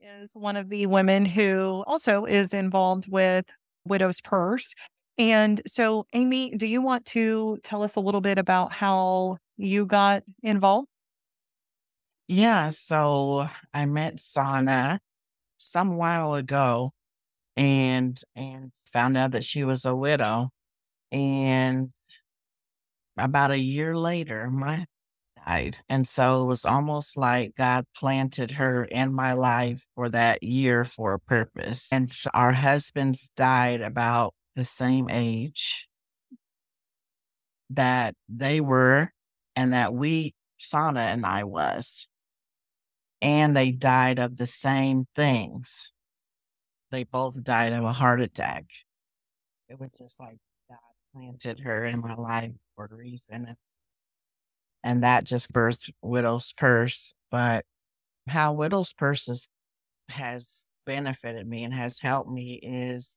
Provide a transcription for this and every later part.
is one of the women who also is involved with Widow's Purse. And so, Amy, do you want to tell us a little bit about how you got involved? Yeah, so I met Sana some while ago and and found out that she was a widow. And about a year later, my died. And so it was almost like God planted her in my life for that year for a purpose. And our husbands died about the same age that they were and that we, Sana and I was. And they died of the same things. They both died of a heart attack. It was just like God planted her in my life for a reason and that just birthed Widow's Purse. But how Widow's Purse is, has benefited me and has helped me is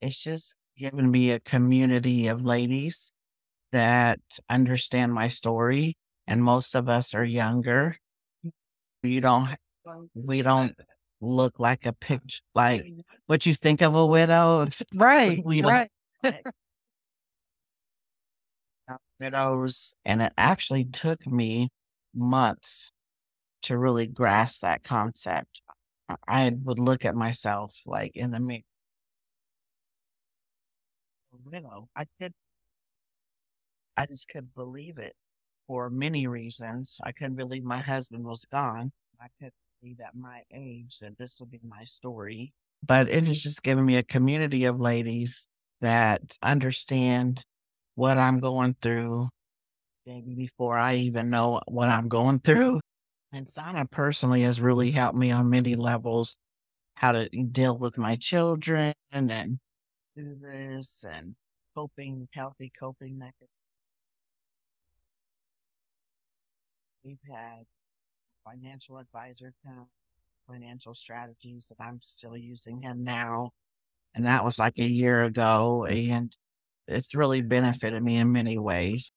it's just given me a community of ladies that understand my story. And most of us are younger. You don't, we don't look like a picture, like what you think of a widow. Right. We don't, right. Widows. And it actually took me months to really grasp that concept. I would look at myself like in the mirror. Widow, I could, I just couldn't believe it for many reasons. I couldn't believe my husband was gone. I couldn't believe at my age that this would be my story. But it has just given me a community of ladies that understand what I'm going through maybe before I even know what I'm going through. And Sana personally has really helped me on many levels how to deal with my children and do this and coping, healthy coping mechanisms. We've had financial advisor come, financial strategies that I'm still using him now. And that was like a year ago. And it's really benefited me in many ways.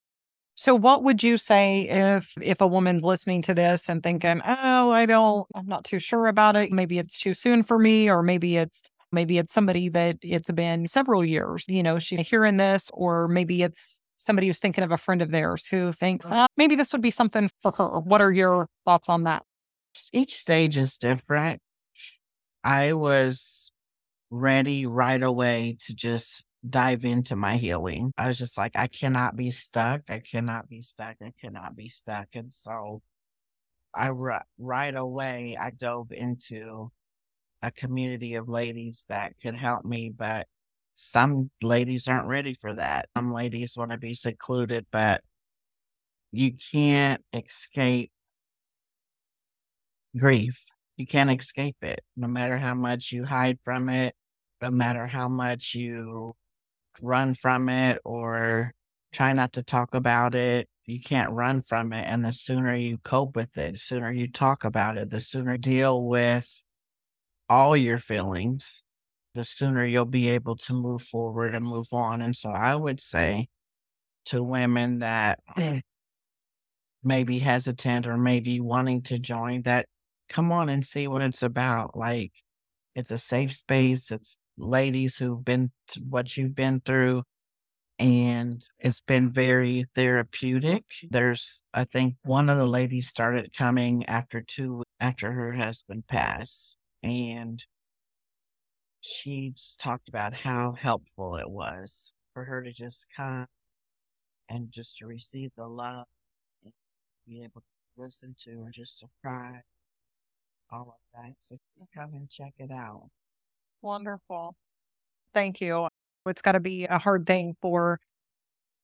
So what would you say if if a woman's listening to this and thinking, "Oh, I don't I'm not too sure about it. Maybe it's too soon for me or maybe it's maybe it's somebody that it's been several years, you know, she's hearing this or maybe it's somebody who's thinking of a friend of theirs who thinks, oh, maybe this would be something for her. What are your thoughts on that? Each stage is different. I was ready right away to just dive into my healing. I was just like, I cannot be stuck. I cannot be stuck. I cannot be stuck. And so I right away I dove into a community of ladies that could help me, but some ladies aren't ready for that. Some ladies want to be secluded, but you can't escape grief. You can't escape it. No matter how much you hide from it, no matter how much you run from it or try not to talk about it. You can't run from it. And the sooner you cope with it, the sooner you talk about it, the sooner you deal with all your feelings, the sooner you'll be able to move forward and move on. And so I would say to women that mm. may be hesitant or maybe wanting to join that come on and see what it's about. Like it's a safe space. It's ladies who've been what you've been through and it's been very therapeutic. There's, I think one of the ladies started coming after two, after her husband passed. And she talked about how helpful it was for her to just come and just to receive the love and be able to listen to and just to cry, all of that. So come and check it out. Wonderful. Thank you. It's got to be a hard thing for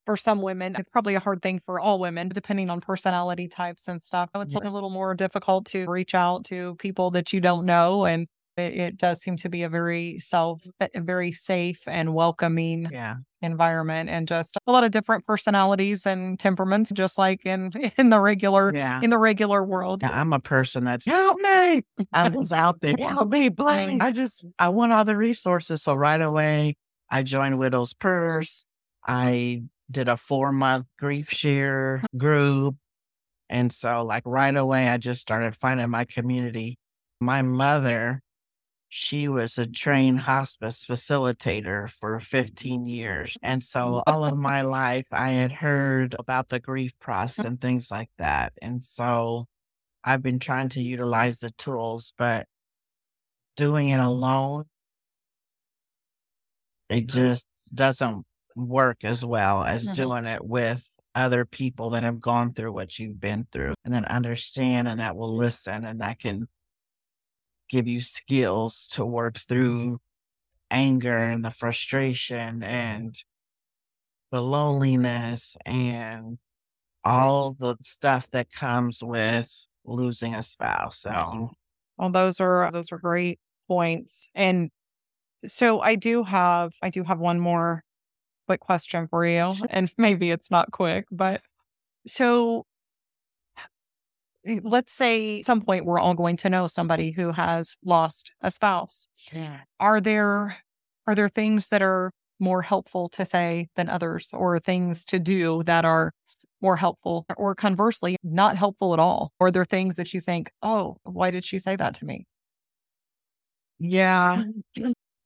for some women. It's probably a hard thing for all women, depending on personality types and stuff. It's yeah. a little more difficult to reach out to people that you don't know and it, it, does seem to be a very self, a very safe and welcoming yeah. environment, and just a lot of different personalities and temperaments, just like in in the regular yeah. in the regular world. Yeah, I'm a person that's help me. I was out there, help me, please. I just I want all the resources, so right away I joined Widow's Purse. I did a four month GriefShare group. And so, like, right away, I just started finding my community My mother, she was a trained hospice facilitator for 15 years. And so all of my life, I had heard about the grief process and things like that. And so I've been trying to utilize the tools, but doing it alone, it just doesn't work as well as Mhm. doing it with other people that have gone through what you've been through and then understand and that will listen and that can give you skills to work through anger and the frustration and the loneliness and all the stuff that comes with losing a spouse. So Well, those are those are great points. And so I do have I do have one more quick question for you. And maybe it's not quick, but so let's say at some point we're all going to know somebody who has lost a spouse. Yeah. Are there are there things that are more helpful to say than others or things to do that are more helpful or conversely not helpful at all? Or are there things that you think, "Oh, why did she say that to me?" yeah,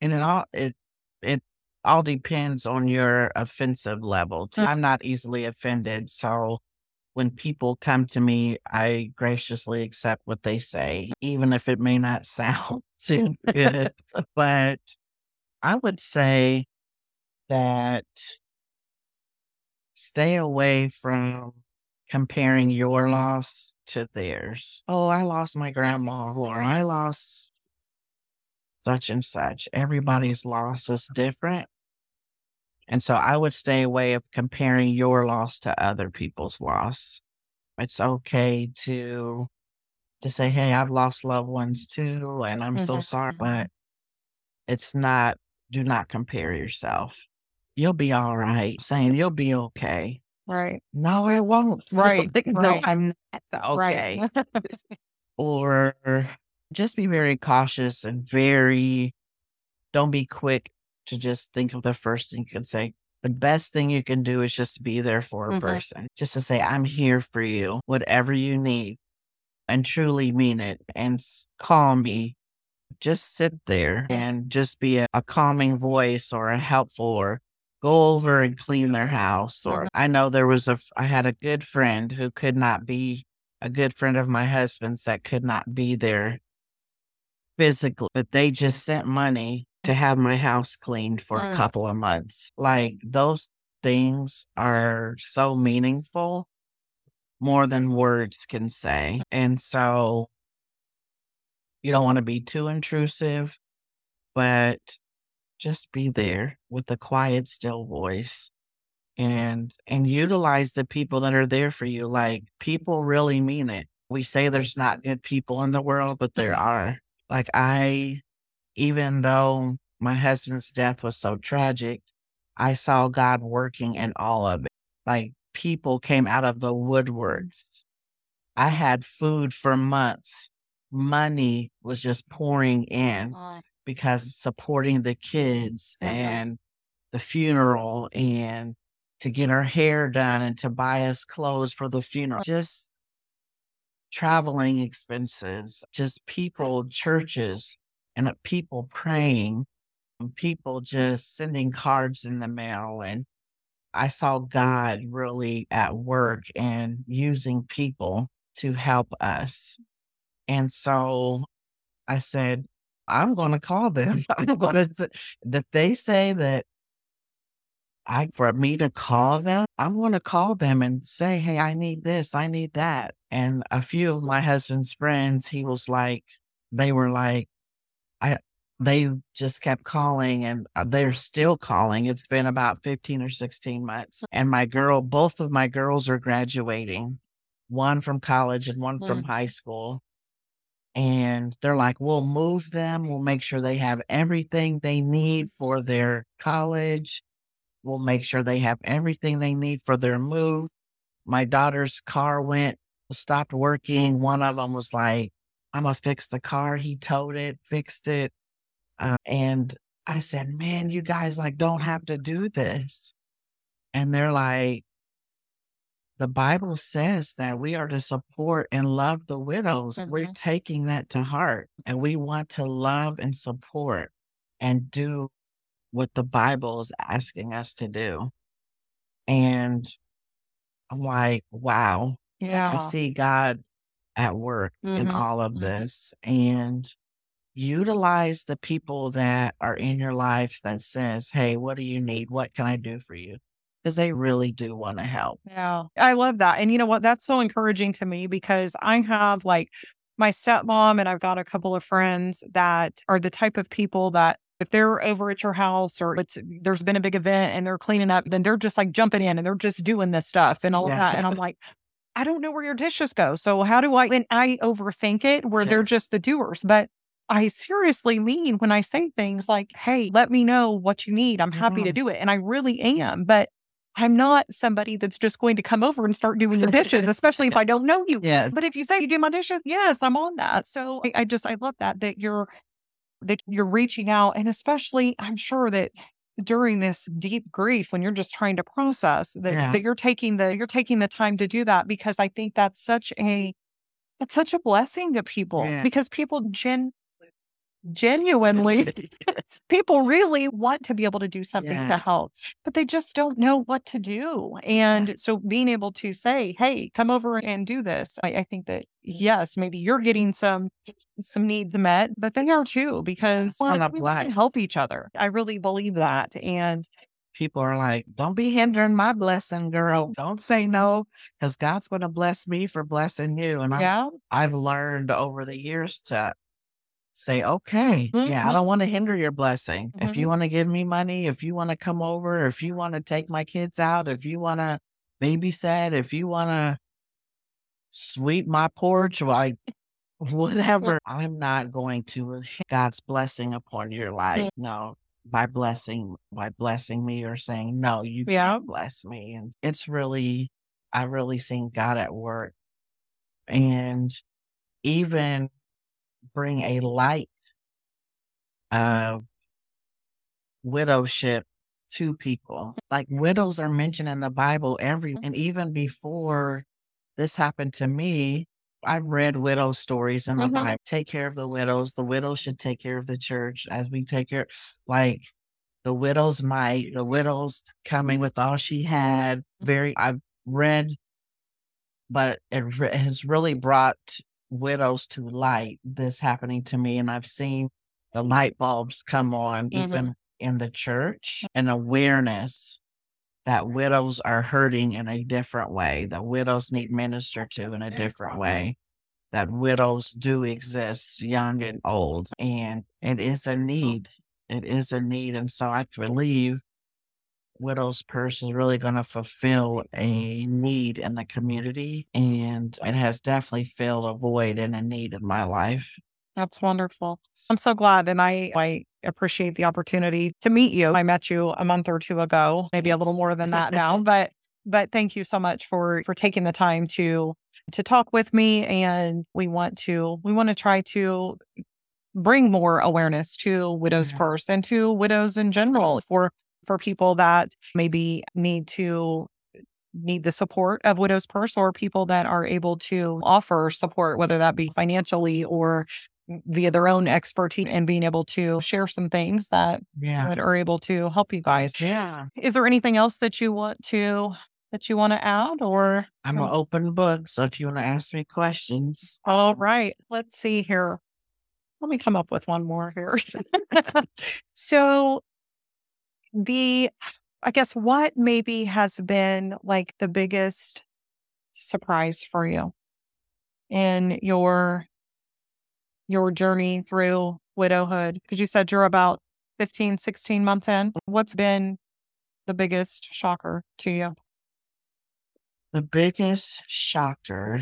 and it all it it all depends on your offensive level. Mm. I'm not easily offended, so when people come to me, I graciously accept what they say, even if it may not sound too good. but I would say that stay away from comparing your loss to theirs. Oh, I lost my grandma, or I lost such and such. Everybody's loss is different. And so I would stay away of comparing your loss to other people's loss. It's okay to to say, hey, I've lost loved ones too, and I'm so Mhm, sorry, mhm. but it's not do not compare yourself. You'll be all right. Saying you'll be okay. Right. No, I won't. Right, no, right. I'm not okay. Right. or just be very cautious and very don't be quick to just think of the first thing you can say. The best thing you can do is just be there for a Mhm. person. Just to say, I'm here for you, whatever you need, and truly mean it and call me. Just sit there and just be a, a calming voice or a helpful or go over and clean their house. Or Mhm. I know there was a, I had a good friend who could not be a good friend of my husband's that could not be there physically, but they just sent money to have my house cleaned for a Mm. couple of months. Like those things are so meaningful more than words can say. And so you don't want to be too intrusive, but just be there with a quiet, still voice and and utilize the people that are there for you. Like people really mean it. We say there's not good people in the world, but there are. Like I even though my husband's death was so tragic, I saw God working in all of it. Like people came out of the woodworks. I had food for months. Money was just pouring in because supporting the kids Mhm. and the funeral and to get our hair done and to buy us clothes for the funeral. Just traveling expenses, just people, churches, and uh, people praying, and people just sending cards in the mail. And I saw God really at work and using people to help us. And so I said, I'm going to call them. I'm going to, that they say that I, for me to call them, I'm going to call them and say, Hey, I need this. I need that. And a few of my husband's friends, he was like, they were like, I, they just kept calling and uh, they're still calling. It's been about 15 or 16 months. And my girl, both of my girls are graduating, one from college and one from Mm. high school. And they're like, we'll move them. We'll make sure they have everything they need for their college. We'll make sure they have everything they need for their move. My daughter's car went, stopped working. One of them was like, I'm going to fix the car. He towed it, fixed it. Uh, and I said, man, you guys like don't have to do this. And they're like, the Bible says that we are to support and love the widows. We're Mhm. taking that to heart and we want to love and support and do what the Bible is asking us to do. And I'm like, wow, Yeah. I see God at work in Mhm. all of Mhm. this. And utilize the people that are in your life that says, Hey, what do you need? What can I do for you? Because they really do want to help. Yeah. I love that. And you know what? That's so encouraging to me because I have like my stepmom and I've got a couple of friends that are the type of people that if they're over at your house or it's there's been a big event and they're cleaning up, then they're just like jumping in and they're just doing this stuff and all of that. And I'm like, I don't know where your dishes go. So how do I and I overthink it where they're just the doers. But I seriously mean when I say things like, hey, let me know what you need. I'm happy to Mhm. do it. And I really am. But I'm not somebody that's just going to come over and start doing your dishes, especially if I don't know you. Yeah. But if you say you do my dishes, yes, I'm on that. So I, I just I love that that you're that you're reaching out, and especially I'm sure that during this deep grief when you're just trying to process that, Yeah. that you're taking the you're taking the time to do that because I think that's such a it's such a blessing to people Yeah. because people gen genuinely people really want to be able to do something to help, but they just don't know what to do. And so being able to say, hey, come over and do this, I, I think that yes, maybe you're getting some some needs met, but they are too, because a we black- can help each other. I really believe that. And People are like, Don't be hindering my blessing, girl. Mm. Don't say no, because God's going to bless me for blessing you. And I, yeah, I've learned over the years to say, Okay, yeah, I Mhm. don't want to hinder your blessing. If Mm-hmm. you want to give me money, if you want to come over, if you want to take my kids out, if you want to babysit, if you want to sweep my porch, like whatever, I'm not going to God's blessing upon your life. Mm. No, by blessing, by blessing me or saying, no, you Yeah. can't bless me. And it's really, I really seen God at work and even bring a light of widowship to people. Like widows are mentioned in the Bible every, and even before this happened to me, I've read widow stories in the Mhm. Bible. Take care of the widows. The widows should take care of the church as we take care. Like the widow's might, the widow's coming with all she had. Very, I've read, but it has really brought widows to light. This happening to me, and I've seen the light bulbs come on, Mhm. even in the church, an awareness that widows are hurting in a different way, that widows need ministered to in a different way, that widows do exist, young and old, and it is a need. It is a need. And so I believe Widow's Purse is really going to fulfill a need in the community, and it has definitely filled a void and a need in my life. That's wonderful. I'm so glad. And I, I appreciate the opportunity to meet you. I met you a month or two ago, maybe a little more than that now, but but thank you so much for for taking the time to to talk with me and we want to we want to try to bring more awareness to widows Yeah. first and to widows in general for for people that maybe need to need the support of widows purse or people that are able to offer support whether that be financially or via their own expertise and being able to share some things that, Yeah. that are able to help you guys. Yeah. Is there anything else that you want to that you want to add or I'm an open book. So if you want to ask me questions, all right, let's see here. Let me come up with one more here. so the I guess what maybe has been like the biggest surprise for you in your your journey through widowhood? Because you said you're about 15, 16 months in. What's been the biggest shocker to you? the biggest shocker,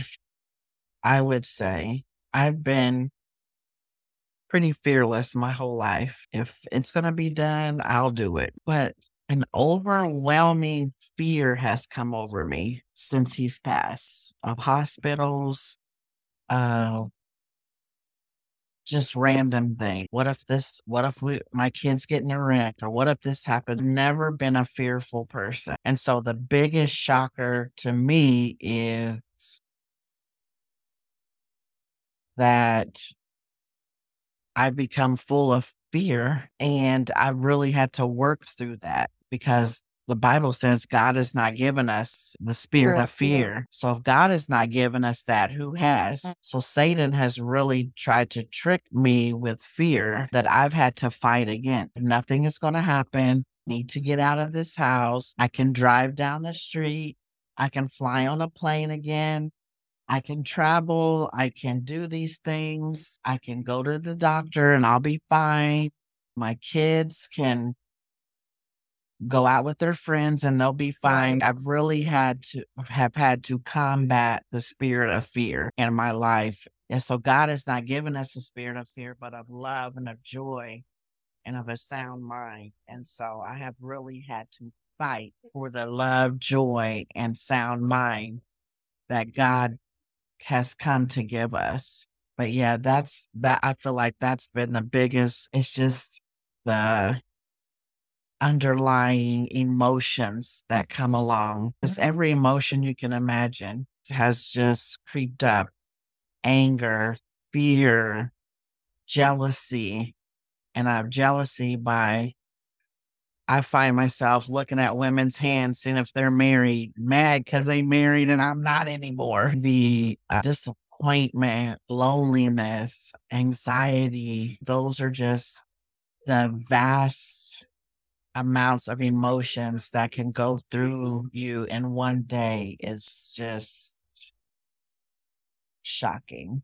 I would say, I've been pretty fearless my whole life. If it's going to be done, I'll do it. But an overwhelming fear has come over me since he's passed of hospitals, uh, just random thing. What if this, what if we, my kids get in a wreck or what if this happens? Never been a fearful person. And so the biggest shocker to me is that I become full of fear and I really had to work through that because the Bible says God has not given us the spirit of fear. So if God has not given us that, who has? Mm. So Satan has really tried to trick me with fear that I've had to fight against. Nothing is going to happen. Need to get out of this house. I can drive down the street. I can fly on a plane again. I can travel. I can do these things. I can go to the doctor and I'll be fine. My kids can go out with their friends and they'll be fine. I've really had to have had to combat the spirit of fear in my life. And so God has not given us a spirit of fear, but of love and of joy and of a sound mind. And so I have really had to fight for the love, joy, and sound mind that God has come to give us. But yeah, that's that I feel like that's been the biggest. It's just the underlying emotions that come along. Because mm-hmm. every emotion you can imagine has just creeped up anger, fear, jealousy. And I have jealousy by, I find myself looking at women's hands, seeing if they're married, mad because they married and I'm not anymore. The uh, disappointment, loneliness, anxiety, those are just the vast amounts of emotions that can go through you in one day is just shocking.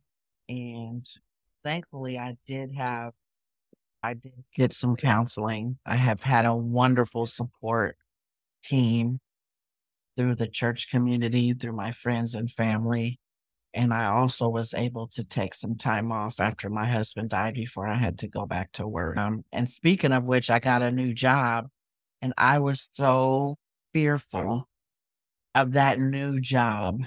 And thankfully, I did have, I did get some counseling. I have had a wonderful support team through the church community, through my friends and family. And I also was able to take some time off after my husband died before I had to go back to work. Um, and speaking of which, I got a new job and I was so fearful of that new job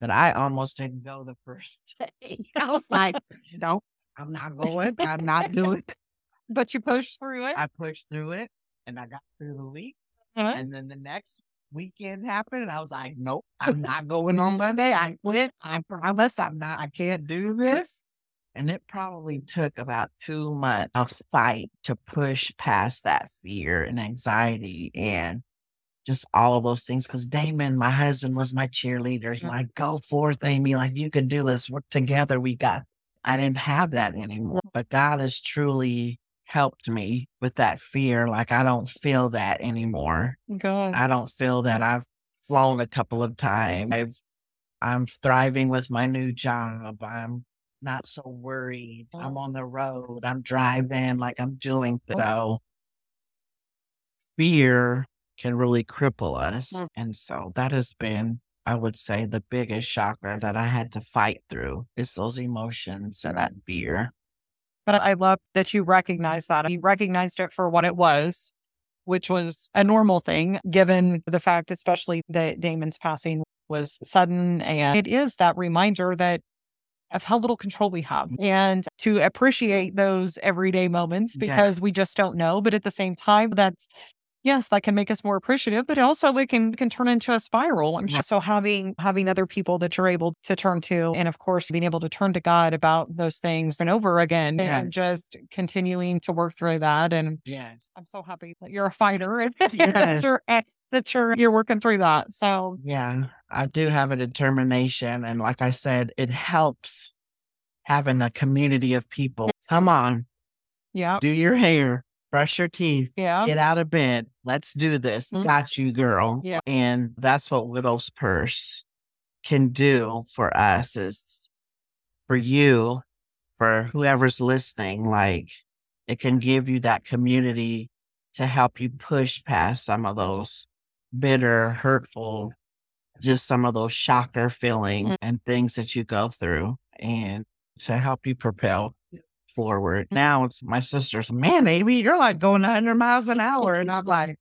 that I almost didn't go the first day. I was like, no, I'm not going. I'm not doing it. But you pushed through it? I pushed through it and I got through the week. Uh-huh. And then the next weekend happened, and I was like, nope, I'm not going on Monday. I quit. I promise I'm not, I can't do this. And it probably took about two months of fight to push past that fear and anxiety and just all of those things. Cause Damon, my husband, was my cheerleader. He's like, go forth, Amy. Like, you can do this. Work together. We got, I didn't have that anymore. But God has truly helped me with that fear. Like I don't feel that anymore. God. I don't feel that I've flown a couple of times. I've, I'm thriving with my new job. I'm not so worried. I'm on the road. I'm driving like I'm doing. Th- so fear can really cripple us. Mm. And so that has been, I would say, the biggest shocker that I had to fight through is those emotions and that fear. But I love that you recognize that. You recognized it for what it was, which was a normal thing, given the fact, especially that Damon's passing was sudden. And it is that reminder that of how little control we have mm. and to appreciate those everyday moments because yes. we just don't know. But at the same time, that's yes, that can make us more appreciative, but also it can can turn into a spiral. And so having having other people that you're able to turn to, and of course being able to turn to God about those things and over again, yes. and just continuing to work through that. And yes, I'm so happy that you're a fighter and yes. that you're eh, that you're you're working through that. So yeah, I do have a determination, and like I said, it helps having a community of people. Come on, yeah, do your hair brush your teeth, yeah. get out of bed. Let's do this. Mm-hmm. Got you, girl. Yeah. And that's what Widow's Purse can do for us is for you, for whoever's listening, like it can give you that community to help you push past some of those bitter, hurtful, just some of those shocker feelings mm-hmm. and things that you go through and to help you propel forward. Mm. Now it's my sister's, man, Amy, you're like going 100 miles an hour. And I'm like,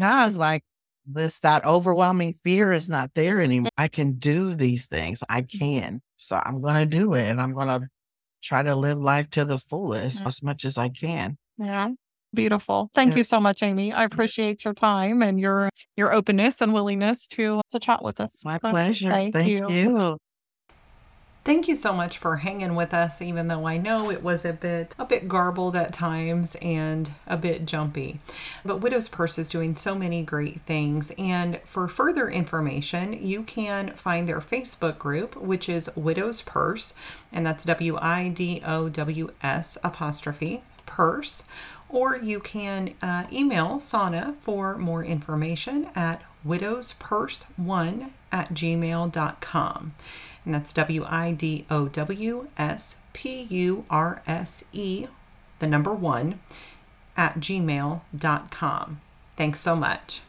I was like this, that overwhelming fear is not there anymore. Mm. I can do these things. I mm. can. So I'm going to do it and I'm going to try to live life to the fullest as much as I can. Yeah. Beautiful. Thank Yeah. you so much, Amy. I appreciate your time and your your openness and willingness to to chat with us. My pleasure. Thank, Thank you. you. Thank you so much for hanging with us, even though I know it was a bit a bit garbled at times and a bit jumpy. But Widow's Purse is doing so many great things. And for further information, you can find their Facebook group, which is Widow's Purse, and that's W I D O W S apostrophe purse. Or you can uh, email Sana for more information at widowspurse1 at gmail.com. And that's W I D O W S P U R S E, the number one, at gmail.com. Thanks so much.